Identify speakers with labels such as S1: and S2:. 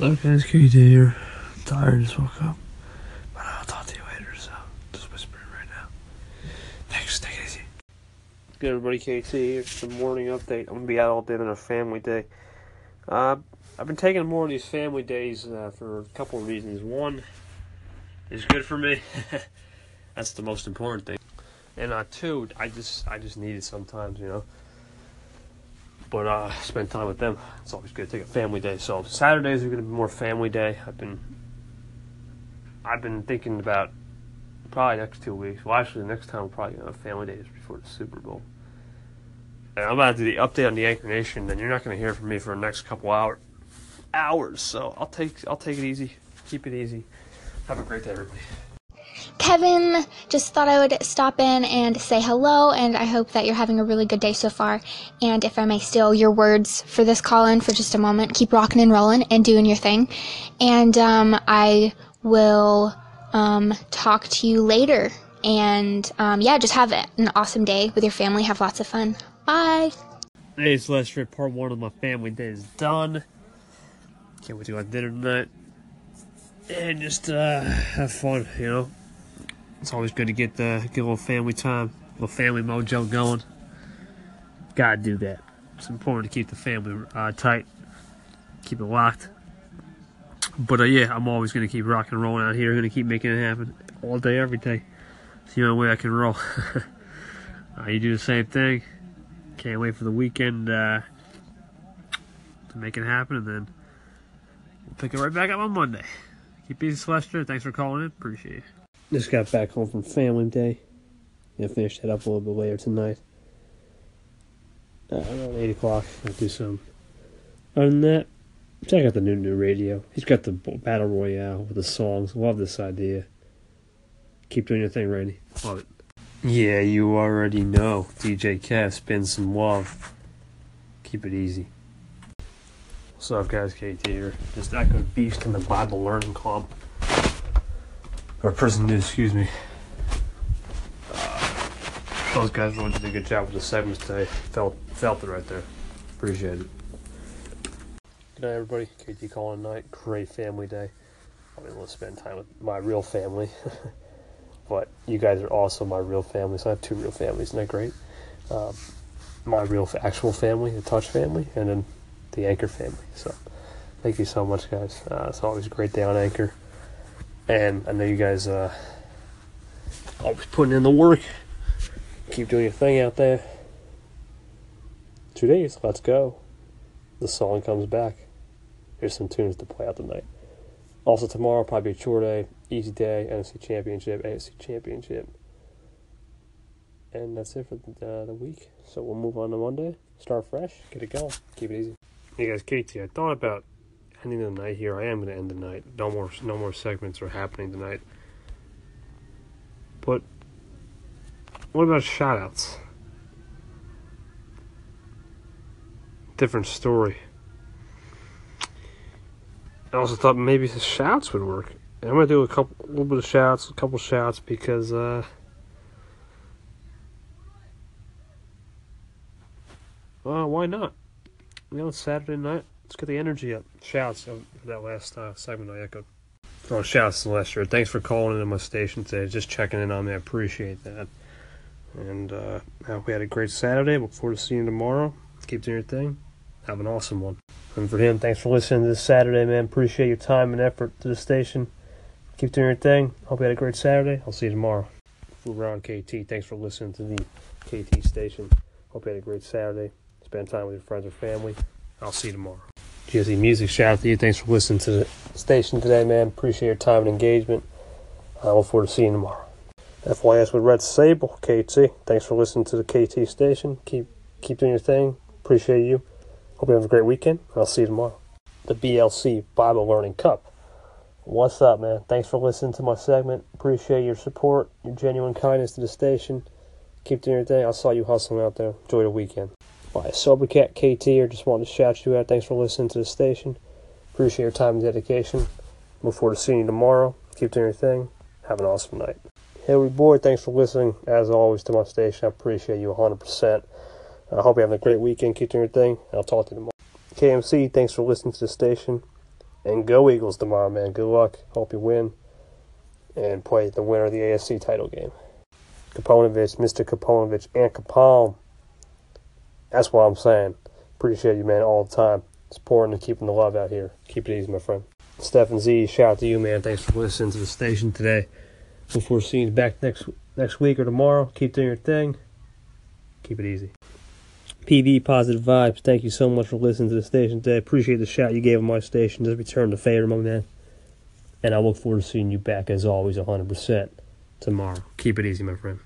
S1: Look, guys, KD here. I'm tired, just woke up. But I'll talk to you later, so just whispering right now. Thanks, take it easy. Good, everybody, KT here. It's the morning update. I'm to be out all day on a family day. Uh, I've been taking more of these family days uh, for a couple of reasons. One, is good for me. That's the most important thing. And uh, two, I just I just need it sometimes, you know. But uh, spend time with them. It's always good to take a family day. So Saturdays are going to be more family day. I've been I've been thinking about probably next two weeks. Well, actually, the next time we're probably going to have family days before the Super Bowl. And I'm about to do the update on the Anchor Nation. Then you're not going to hear from me for the next couple hour hours. So I'll take I'll take it easy. Keep it easy. Have a great day, everybody.
S2: Kevin, just thought I would stop in and say hello, and I hope that you're having a really good day so far. And if I may steal your words for this call in for just a moment, keep rocking and rolling and doing your thing. And um, I will um, talk to you later. And um, yeah, just have an awesome day with your family. Have lots of fun. Bye.
S1: Hey, Lester. Part one of my family day is done. Can't wait to go to dinner tonight. And just uh, have fun, you know. It's always good to get the get a little family time, a little family mojo going. Gotta do that. It's important to keep the family uh, tight, keep it locked. But uh, yeah, I'm always gonna keep rocking and rolling out here. Gonna keep making it happen all day, every day. It's the only way I can roll. uh, you do the same thing. Can't wait for the weekend uh, to make it happen, and then we'll pick it right back up on Monday. Keep easy, Celestia. Thanks for calling in. Appreciate it. Just got back home from family day. Gonna finish that up a little bit later tonight. Uh, around 8 o'clock, I'll do some. Other than that, check out the new new radio. He's got the battle royale with the songs. Love this idea. Keep doing your thing, Randy. Love it. Yeah, you already know. DJ Kev spin some love. Keep it easy. What's up, guys? KT here. Just echoed Beast in the Bible Learning Club. Or Prison News, excuse me. Uh, those guys really did a good job with the segments today. Felt felt it right there. Appreciate it. Good night, everybody. KT calling tonight. Great family day. I'm able to spend time with my real family. but you guys are also my real family. So I have two real families. Isn't that great? Um, my real actual family, the Touch family, and then the Anchor family. So thank you so much, guys. Uh, it's always a great day on Anchor. And I know you guys uh, always putting in the work. Keep doing your thing out there. Two days, let's go. The song comes back. Here's some tunes to play out tonight. Also, tomorrow, probably a chore day, easy day, NFC Championship, AFC Championship. And that's it for the, uh, the week. So we'll move on to Monday. Start fresh, get it going, keep it easy. Hey guys, KT, I thought about ending the night here. I am going to end the night. No more, no more segments are happening tonight. But what about shoutouts? Different story. I also thought maybe the shouts would work. I'm gonna do a couple, a little bit of shouts, a couple shouts because uh, well, why not? You know, it's Saturday night. Let's get the energy up. Shouts for that last uh, segment I echoed. Oh, shouts to Lester. Thanks for calling into my station today. Just checking in on me. I appreciate that. And uh, hope we had a great Saturday. Look forward to seeing you tomorrow. Keep doing your thing. Have an awesome one. And for him, thanks for listening to this Saturday, man. Appreciate your time and effort to the station. Keep doing your thing. Hope you had a great Saturday. I'll see you tomorrow. For Ron KT, thanks for listening to the KT station. Hope you had a great Saturday. Spend time with your friends or family. I'll see you tomorrow. GSE Music, shout out to you. Thanks for listening to the station today, man. Appreciate your time and engagement. I look forward to seeing you tomorrow. FYS with Red Sable, KT. Thanks for listening to the KT station. Keep keep doing your thing. Appreciate you. Hope you have a great weekend. I'll see you tomorrow. The BLC Bible Learning Club. What's up, man? Thanks for listening to my segment. Appreciate your support, your genuine kindness to the station. Keep doing your thing. I saw you hustling out there. Enjoy the weekend. Bye. Sober Cat KT or just wanted to shout you out. Thanks for listening to the station. Appreciate your time and dedication. Look forward to seeing you tomorrow. Keep doing your thing. Have an awesome night. Hillary Boy, thanks for listening, as always, to my station. I appreciate you 100%. I hope you have a great weekend. Keep doing your thing. I'll talk to you tomorrow. KMC, thanks for listening to the station. And go Eagles tomorrow, man. Good luck. Hope you win. And play the winner of the AFC title game. Kaponovich, Mr. Kaponovich, and Capone. That's what I'm saying. Appreciate you, man, all the time. Supporting and keeping the love out here. Keep it easy, my friend. Stephen Z, shout out to you, man. Thanks for listening to the station today. Look forward to seeing you back next next week or tomorrow. Keep doing your thing. Keep it easy. PV Positive Vibes, thank you so much for listening to the station today. Appreciate the shout you gave on my station. Just return the favor, my man. And I look forward to seeing you back, as always, 100% tomorrow. Keep it easy, my friend.